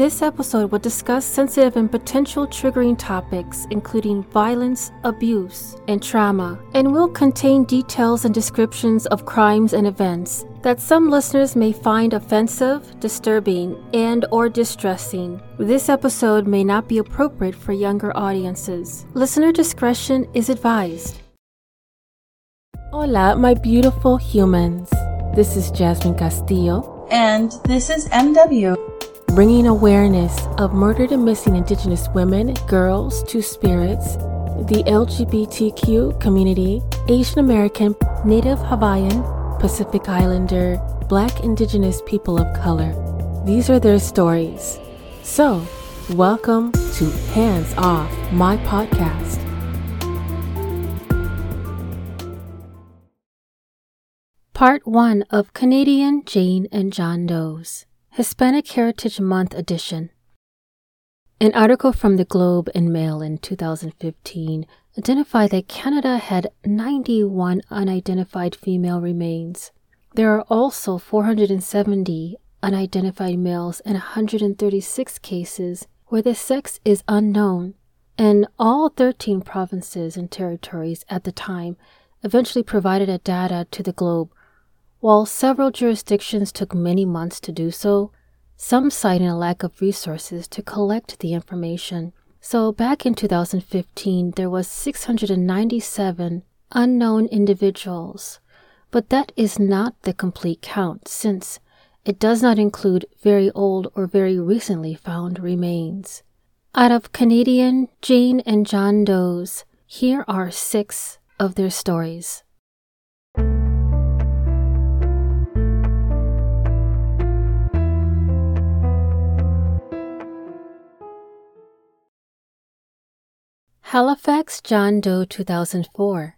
This episode will discuss sensitive and potential triggering topics, including violence, abuse, and trauma, and will contain details and descriptions of crimes and events that some listeners may find offensive, disturbing, and or distressing. This episode may not be appropriate for younger audiences. Listener discretion is advised. Hola, my beautiful humans. This is Jasmine Castillo. And this is MW bringing awareness of murdered and missing Indigenous women, girls, two spirits, the LGBTQ community, Asian American, Native Hawaiian, Pacific Islander, Black Indigenous people of color. These are their stories. So, welcome to Hands Off, my podcast. Part 1 of Canadian Jane and John Doe's. Hispanic Heritage Month edition. An article from the Globe and Mail in 2015 identified that Canada had 91 unidentified female remains. There are also 470 unidentified males and 136 cases where the sex is unknown, and all 13 provinces and territories at the time eventually provided a data to the Globe while several jurisdictions took many months to do so, some citing a lack of resources to collect the information. So back in 2015, there was 697 unknown individuals, but that is not the complete count since it does not include very old or very recently found remains. Out of Canadian Jane and John Doe's, here are six of their stories. Halifax John Doe 2004.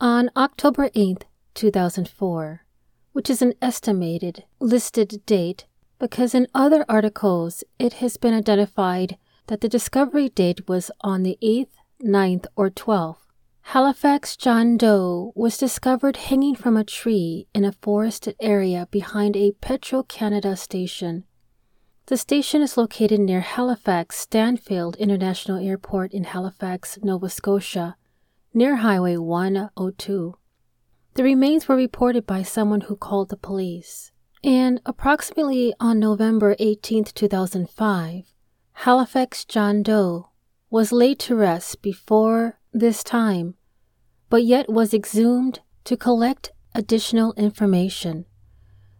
On October 8, 2004, which is an estimated listed date because in other articles it has been identified that the discovery date was on the 8th, 9th, or 12th. Halifax John Doe was discovered hanging from a tree in a forested area behind a Petro Canada station the station is located near Halifax Stanfield International Airport in Halifax, Nova Scotia, near Highway 102. The remains were reported by someone who called the police. And approximately on November 18, 2005, Halifax John Doe was laid to rest before this time, but yet was exhumed to collect additional information.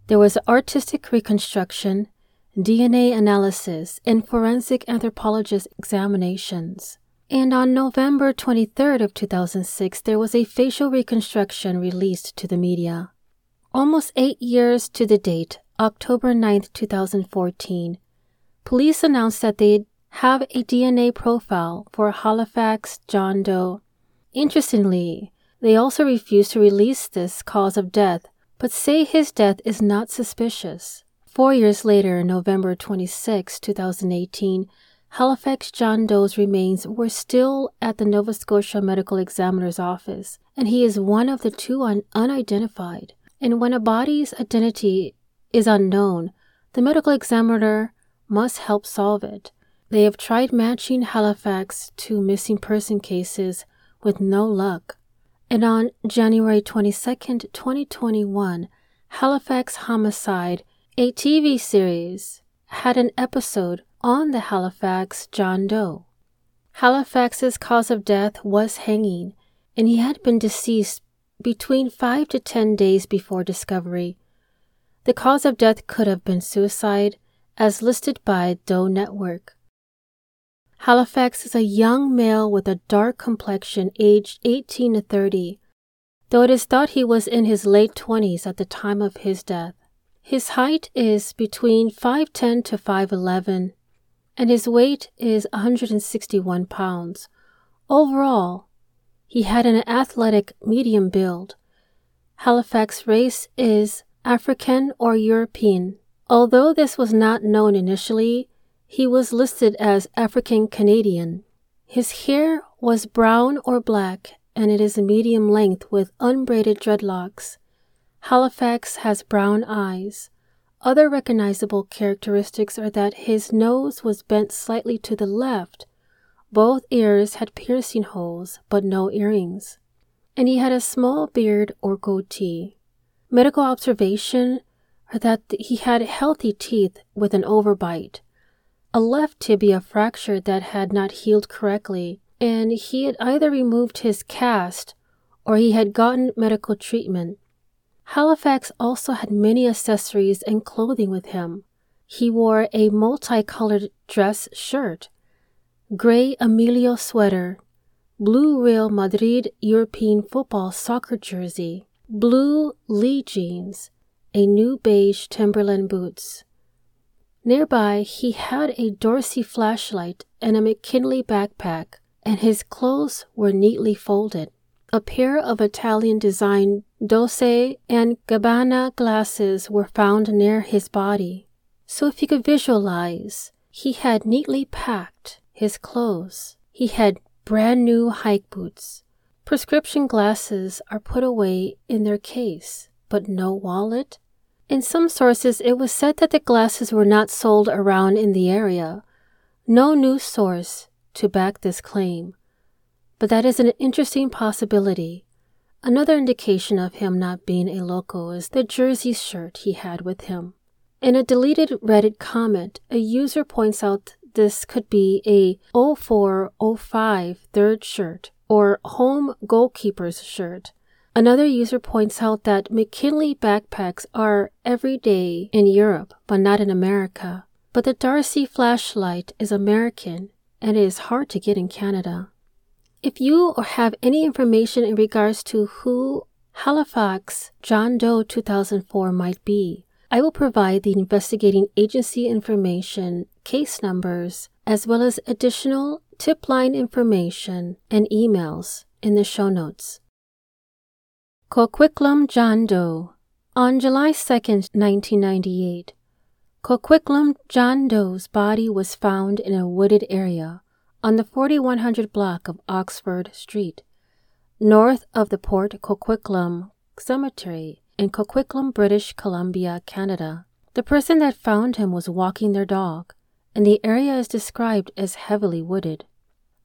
There was artistic reconstruction DNA analysis, and forensic anthropologist examinations. And on November 23rd of 2006, there was a facial reconstruction released to the media. Almost eight years to the date, October 9th, 2014, police announced that they have a DNA profile for Halifax John Doe. Interestingly, they also refused to release this cause of death, but say his death is not suspicious. Four years later, November 26, 2018, Halifax John Doe's remains were still at the Nova Scotia Medical Examiner's office, and he is one of the two un- unidentified. And when a body's identity is unknown, the medical examiner must help solve it. They have tried matching Halifax to missing person cases with no luck. And on January 22, 2021, Halifax homicide a TV series had an episode on the Halifax John Doe. Halifax's cause of death was hanging, and he had been deceased between five to ten days before discovery. The cause of death could have been suicide, as listed by Doe Network. Halifax is a young male with a dark complexion aged 18 to 30, though it is thought he was in his late 20s at the time of his death. His height is between 5'10 to 5'11, and his weight is 161 pounds. Overall, he had an athletic medium build. Halifax race is African or European. Although this was not known initially, he was listed as African Canadian. His hair was brown or black, and it is medium length with unbraided dreadlocks. Halifax has brown eyes, Other recognizable characteristics are that his nose was bent slightly to the left, both ears had piercing holes but no earrings, and he had a small beard or goatee. Medical observation are that he had healthy teeth with an overbite, a left tibia fracture that had not healed correctly, and he had either removed his cast or he had gotten medical treatment. Halifax also had many accessories and clothing with him. He wore a multicolored dress shirt, gray Emilio sweater, blue Real Madrid European football soccer jersey, blue Lee jeans, a new beige Timberland boots. Nearby, he had a Dorcy flashlight and a McKinley backpack, and his clothes were neatly folded. A pair of Italian designed Dolce and Gabbana glasses were found near his body. So if you could visualize, he had neatly packed his clothes. He had brand new hike boots. Prescription glasses are put away in their case, but no wallet. In some sources, it was said that the glasses were not sold around in the area. No news source to back this claim but that is an interesting possibility. Another indication of him not being a local is the jersey shirt he had with him. In a deleted Reddit comment, a user points out this could be a 0405 third shirt or home goalkeeper's shirt. Another user points out that McKinley backpacks are everyday in Europe, but not in America. But the Dorcy flashlight is American and it is hard to get in Canada. If you or have any information in regards to who Halifax John Doe 2004 might be, I will provide the investigating agency information, case numbers, as well as additional tip line information and emails in the show notes. Coquitlam John Doe On July 2, 1998, Coquitlam John Doe's body was found in a wooded area on the 4100 block of Oxford Street, north of the Port Coquitlam Cemetery in Coquitlam, British Columbia, Canada. The person that found him was walking their dog, and the area is described as heavily wooded.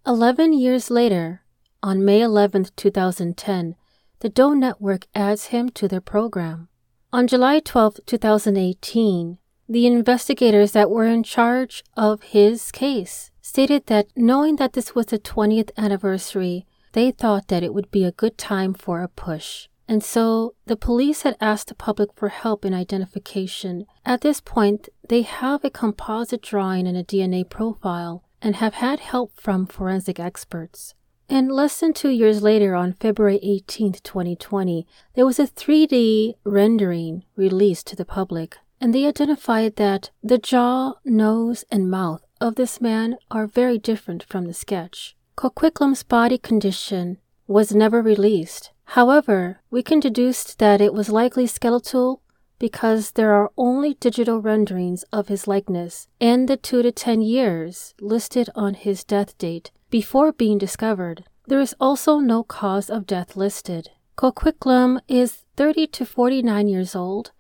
Eleven years later, on May 11, 2010, the Doe Network adds him to their program. On July 12, 2018, the investigators that were in charge of his case stated that knowing that this was the 20th anniversary, they thought that it would be a good time for a push. And so the police had asked the public for help in identification. At this point, they have a composite drawing and a DNA profile and have had help from forensic experts. And less than two years later, on February 18, 2020, there was a 3D rendering released to the public and they identified that the jaw, nose, and mouth of this man are very different from the sketch. Coquitlam's body condition was never released. However, we can deduce that it was likely skeletal because there are only digital renderings of his likeness and the 2 to 10 years listed on his death date before being discovered. There is also no cause of death listed. Coquitlam is 30 to 49 years old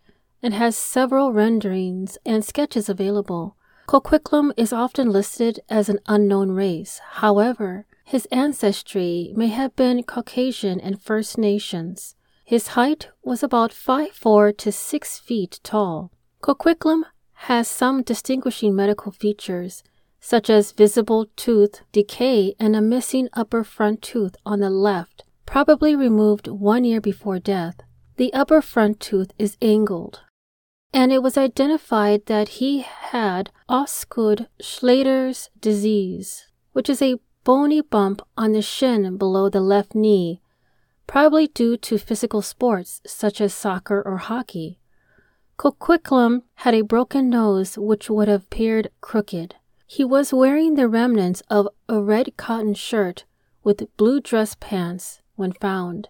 and has several renderings and sketches available. Coquitlam is often listed as an unknown race. However, his ancestry may have been Caucasian and First Nations. His height was about 5'4 to 6 feet tall. Coquitlam has some distinguishing medical features, such as visible tooth decay and a missing upper front tooth on the left, probably removed one year before death. The upper front tooth is angled, and it was identified that he had Osgood Schlatter's disease, which is a bony bump on the shin below the left knee, probably due to physical sports such as soccer or hockey. Coquitlam had a broken nose which would have appeared crooked. He was wearing the remnants of a red cotton shirt with blue dress pants when found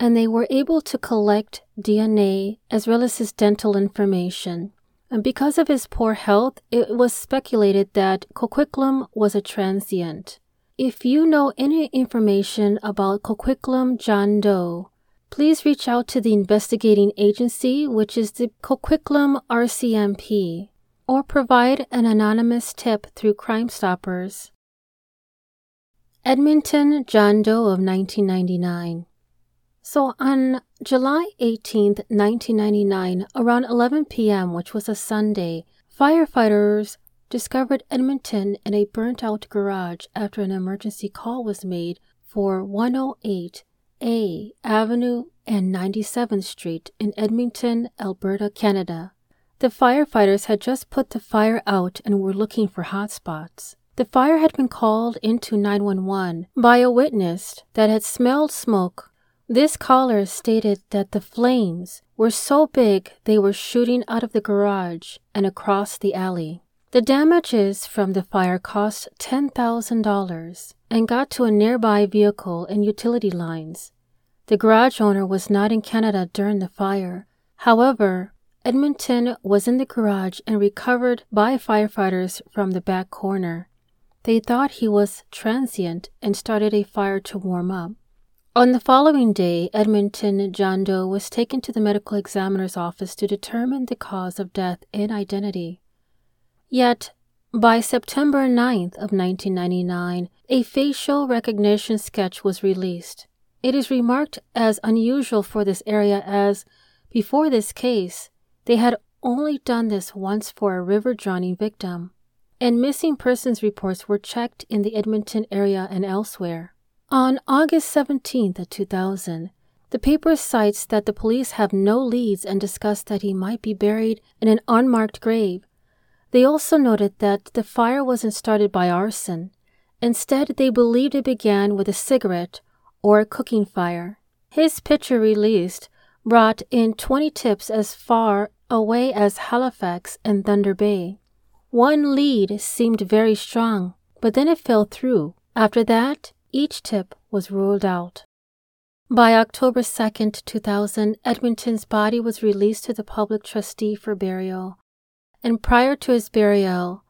and they were able to collect DNA as well as his dental information. And because of his poor health, it was speculated that Coquitlam was a transient. If you know any information about Coquitlam John Doe, please reach out to the investigating agency, which is the Coquitlam RCMP, or provide an anonymous tip through Crime Stoppers. Edmonton John Doe of 1999. So on July 18, 1999, around 11 p.m., which was a Sunday, firefighters discovered Edmonton in a burnt out garage after an emergency call was made for 108 A Avenue and 97th Street in Edmonton, Alberta, Canada. The firefighters had just put the fire out and were looking for hotspots. The fire had been called into 911 by a witness that had smelled smoke. This caller stated that the flames were so big they were shooting out of the garage and across the alley. The damages from the fire cost $10,000 and got to a nearby vehicle and utility lines. The garage owner was not in Canada during the fire. However, Edmonton was in the garage and recovered by firefighters from the back corner. They thought he was transient and started a fire to warm up. On the following day, Edmonton John Doe was taken to the medical examiner's office to determine the cause of death and identity. Yet, by September 9th of 1999, a facial recognition sketch was released. It is remarked as unusual for this area as, before this case, they had only done this once for a river drowning victim and missing persons reports were checked in the Edmonton area and elsewhere. On August 17, 2000, the paper cites that the police have no leads and discuss that he might be buried in an unmarked grave. They also noted that the fire wasn't started by arson. Instead, they believed it began with a cigarette or a cooking fire. His picture released brought in 20 tips as far away as Halifax and Thunder Bay. One lead seemed very strong, but then it fell through. After that, each tip was ruled out. By October 2, 2000, Edmonton's body was released to the public trustee for burial. And prior to his burial,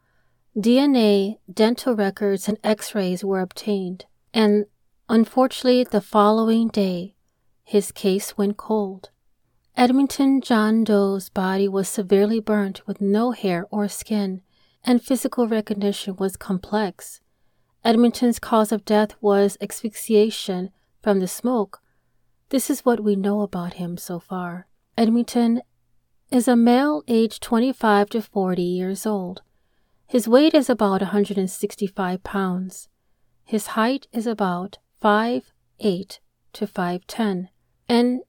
DNA, dental records, and x rays were obtained. And unfortunately, the following day, his case went cold. Edmonton John Doe's body was severely burnt with no hair or skin and physical recognition was complex. Edmonton's cause of death was asphyxiation from the smoke. This is what we know about him so far. Edmonton is a male aged 25 to 40 years old. His weight is about 165 pounds. His height is about 5'8 to 5'10 and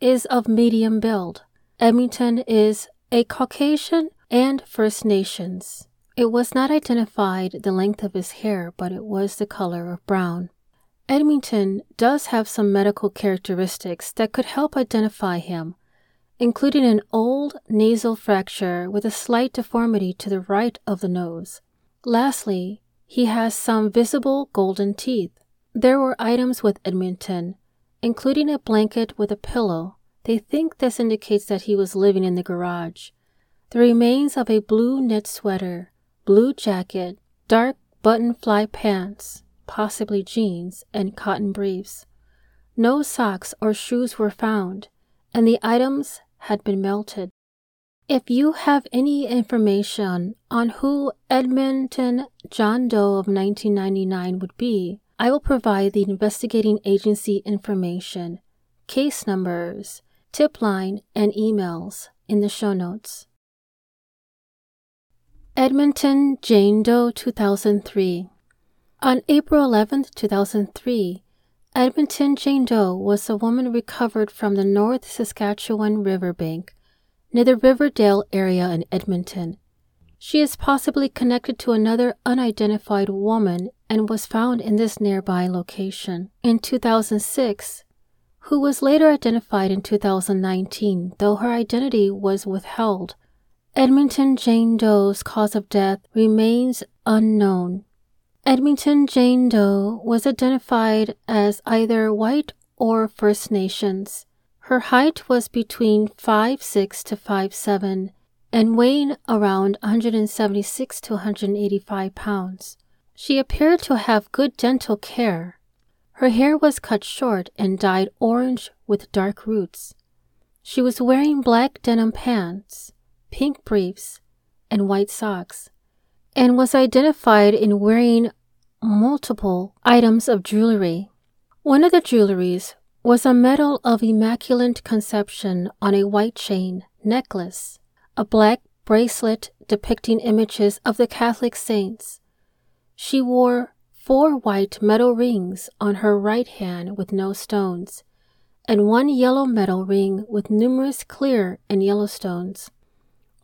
is of medium build. Edmonton is a Caucasian and First Nations. It was not identified the length of his hair, but it was the color of brown. Edmonton does have some medical characteristics that could help identify him, including an old nasal fracture with a slight deformity to the right of the nose. Lastly, he has some visible golden teeth. There were items with Edmonton, including a blanket with a pillow. They think this indicates that he was living in the garage. The remains of a blue knit sweater, blue jacket, dark button fly pants, possibly jeans, and cotton briefs. No socks or shoes were found, and the items had been melted. If you have any information on who Edmonton John Doe of 1999 would be, I will provide the investigating agency information, case numbers, tip line, and emails in the show notes. Edmonton Jane Doe 2003 On April 11, 2003, Edmonton Jane Doe was a woman recovered from the North Saskatchewan riverbank near the Riverdale area in Edmonton. She is possibly connected to another unidentified woman and was found in this nearby location in 2006, who was later identified in 2019, though her identity was withheld Edmonton Jane Doe's cause of death remains unknown. Edmonton Jane Doe was identified as either white or First Nations. Her height was between 5'6 to 5'7 and weighing around 176 to 185 pounds. She appeared to have good dental care. Her hair was cut short and dyed orange with dark roots. She was wearing black denim pants, pink briefs, and white socks, and was identified in wearing multiple items of jewelry. One of the jewelries was a medal of Immaculate Conception on a white chain necklace, a black bracelet depicting images of the Catholic saints. She wore four white metal rings on her right hand with no stones, and one yellow metal ring with numerous clear and yellow stones.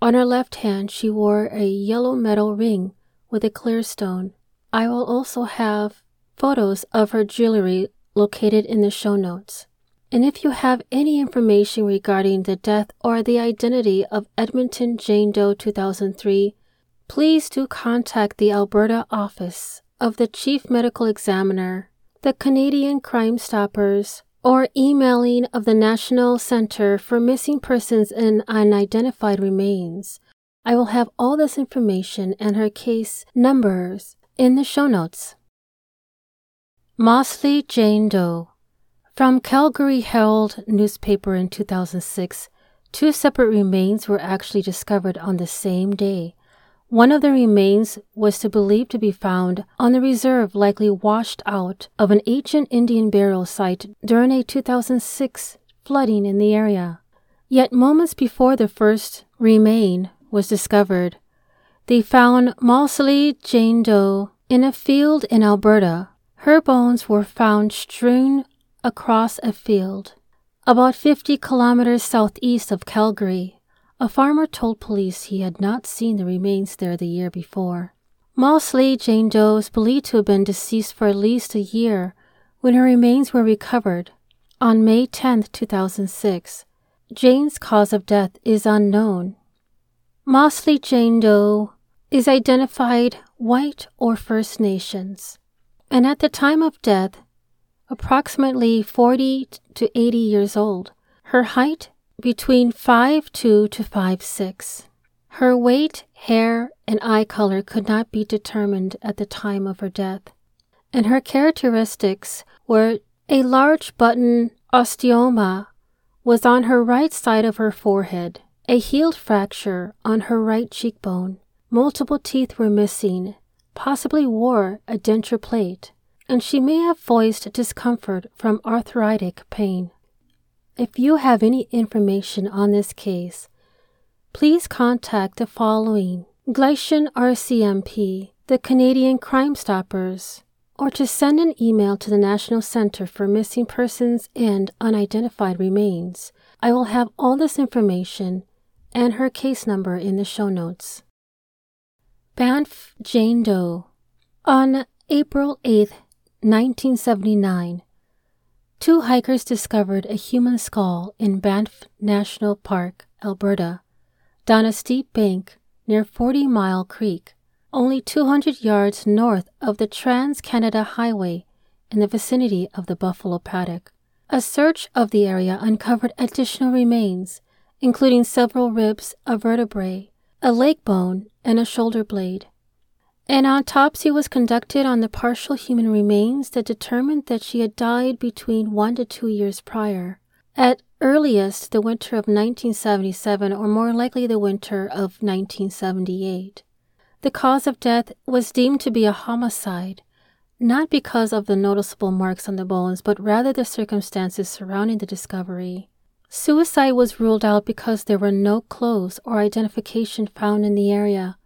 On her left hand, she wore a yellow metal ring with a clear stone. I will also have photos of her jewelry located in the show notes. And if you have any information regarding the death or the identity of Edmonton Jane Doe 2003, please do contact the Alberta office of the Chief Medical Examiner, the Canadian Crime Stoppers, or emailing of the National Center for Missing Persons and Unidentified Remains. I will have all this information and her case numbers in the show notes. Mossleigh Jane Doe from Calgary Herald newspaper in 2006, two separate remains were actually discovered on the same day. One of the remains was to believed to be found on the reserve likely washed out of an ancient Indian burial site during a 2006 flooding in the area. Yet moments before the first remain was discovered, they found Mossleigh Jane Doe in a field in Alberta. Her bones were found strewn across a field. About 50 kilometers southeast of Calgary, a farmer told police he had not seen the remains there the year before. Mossleigh Jane Doe is believed to have been deceased for at least a year when her remains were recovered. On May 10, 2006, Jane's cause of death is unknown. Mossleigh Jane Doe is identified white or First Nations, and at the time of death, approximately 40 to 80 years old. Her height between 5'2 to 5'6. Her weight, hair, and eye color could not be determined at the time of her death. And her characteristics were a large button osteoma was on her right side of her forehead, a healed fracture on her right cheekbone, multiple teeth were missing, possibly wore a denture plate, and she may have voiced discomfort from arthritic pain. If you have any information on this case, please contact the following Gleichen RCMP, the Canadian Crime Stoppers, or to send an email to the National Center for Missing Persons and Unidentified Remains. I will have all this information and her case number in the show notes. Banff Jane Doe. On April 8, 1979, two hikers discovered a human skull in Banff National Park, Alberta, down a steep bank near Forty Mile Creek, only 200 yards north of the Trans Canada Highway in the vicinity of the Buffalo Paddock. A search of the area uncovered additional remains, including several ribs, a vertebrae, a leg bone, and a shoulder blade. An autopsy was conducted on the partial human remains that determined that she had died between one to two years prior. At earliest, the winter of 1977, or more likely the winter of 1978. The cause of death was deemed to be a homicide, not because of the noticeable marks on the bones, but rather the circumstances surrounding the discovery. Suicide was ruled out because there were no clothes or identification found in the area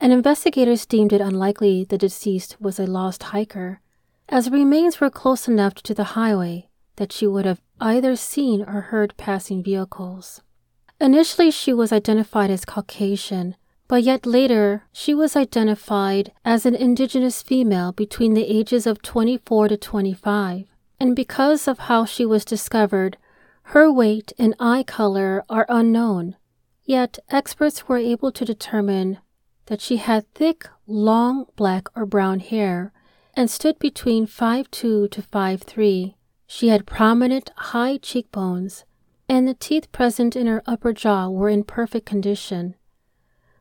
and investigators deemed it unlikely the deceased was a lost hiker, as remains were close enough to the highway that she would have either seen or heard passing vehicles. Initially, she was identified as Caucasian, but yet later she was identified as an indigenous female between the ages of 24 to 25. And because of how she was discovered, her weight and eye color are unknown. Yet experts were able to determine that she had thick, long black or brown hair and stood between 5'2 to 5'3. She had prominent, high cheekbones, and the teeth present in her upper jaw were in perfect condition.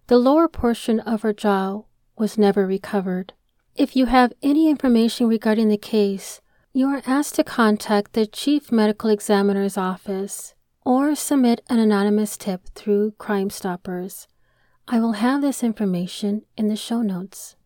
The lower portion of her jaw was never recovered. If you have any information regarding the case, you are asked to contact the Chief Medical Examiner's office or submit an anonymous tip through Crime Stoppers. I will have this information in the show notes.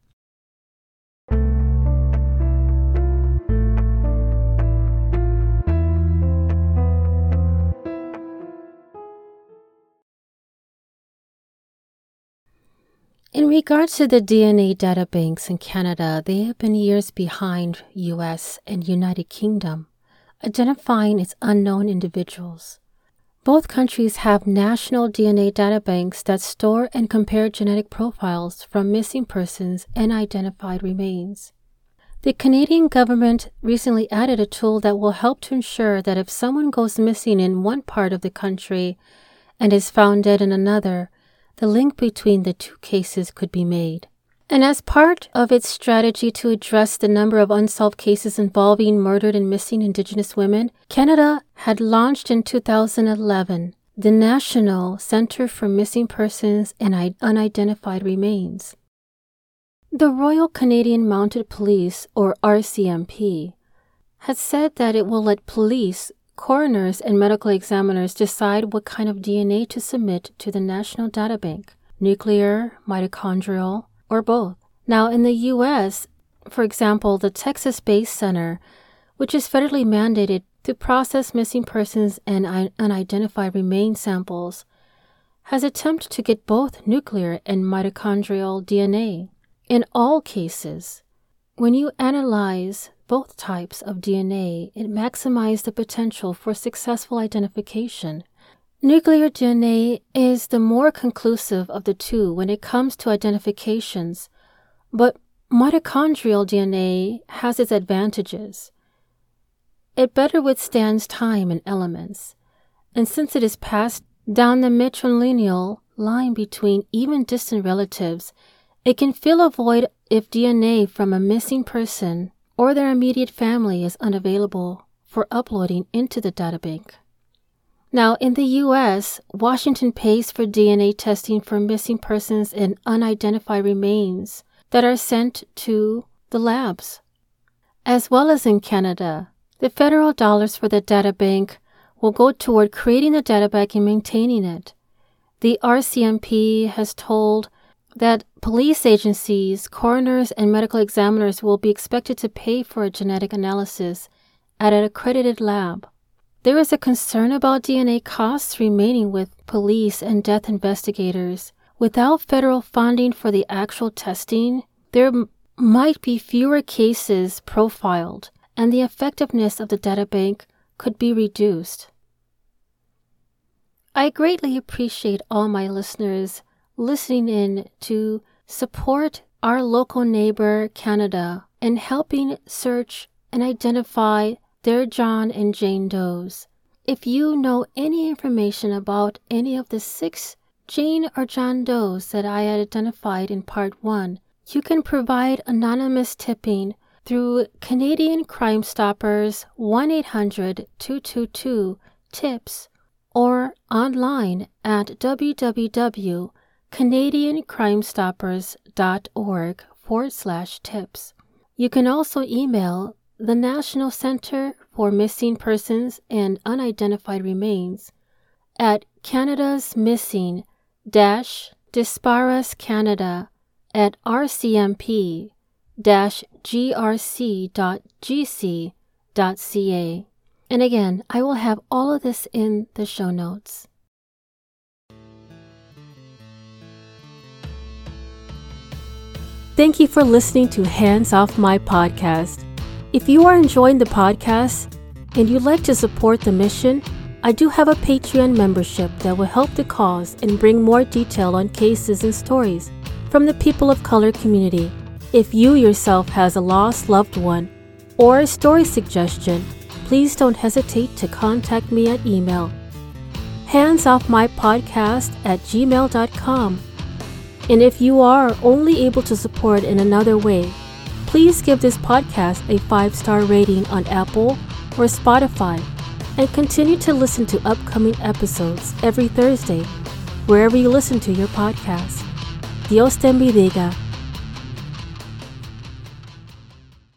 In regards to the DNA data banks in Canada, they have been years behind US and United Kingdom, identifying its unknown individuals. Both countries have national DNA data banks that store and compare genetic profiles from missing persons and identified remains. The Canadian government recently added a tool that will help to ensure that if someone goes missing in one part of the country and is found dead in another, the link between the two cases could be made. And as part of its strategy to address the number of unsolved cases involving murdered and missing Indigenous women, Canada had launched in 2011 the National Center for Missing Persons and Unidentified Remains. The Royal Canadian Mounted Police, or RCMP, has said that it will let police Coroners and medical examiners decide what kind of DNA to submit to the National Databank nuclear, mitochondrial, or both. Now, in the U.S., for example, the Texas Space Center, which is federally mandated to process missing persons and unidentified remain samples, has attempted to get both nuclear and mitochondrial DNA. In all cases, when you analyze both types of DNA, it maximizes the potential for successful identification. Nuclear DNA is the more conclusive of the two when it comes to identifications, but mitochondrial DNA has its advantages. It better withstands time and elements, and since it is passed down the matrilineal line between even distant relatives, it can fill a void if DNA from a missing person or their immediate family is unavailable for uploading into the databank. Now, in the US, Washington pays for DNA testing for missing persons and unidentified remains that are sent to the labs. As well as in Canada, the federal dollars for the data bank will go toward creating the data bank and maintaining it. The RCMP has told that police agencies, coroners, and medical examiners will be expected to pay for a genetic analysis at an accredited lab. There is a concern about DNA costs remaining with police and death investigators. Without federal funding for the actual testing, there m- might be fewer cases profiled, and the effectiveness of the databank could be reduced. I greatly appreciate all my listeners listening in to support our local neighbor, Canada, in helping search and identify their John and Jane Does. If you know any information about any of the six Jane or John Does that I identified in part one, you can provide anonymous tipping through Canadian Crime Stoppers 1 800 222 TIPS or online at www.canadiancrimestoppers.org forward slash tips. You can also email the National Center for Missing Persons and Unidentified Remains at Canada's Missing dash Disparus Canada at rcmp grc.gc.ca. And again, I will have all of this in the show notes. Thank you for listening to Hands Off My podcast. If you are enjoying the podcast and you'd like to support the mission, I do have a Patreon membership that will help the cause and bring more detail on cases and stories from the people of color community. If you yourself has a lost loved one or a story suggestion, please don't hesitate to contact me at email handsoffmypodcast at gmail.com and if you are only able to support in another way, please give this podcast a five star rating on Apple or Spotify and continue to listen to upcoming episodes every Thursday, wherever you listen to your podcast. Dios te bendiga.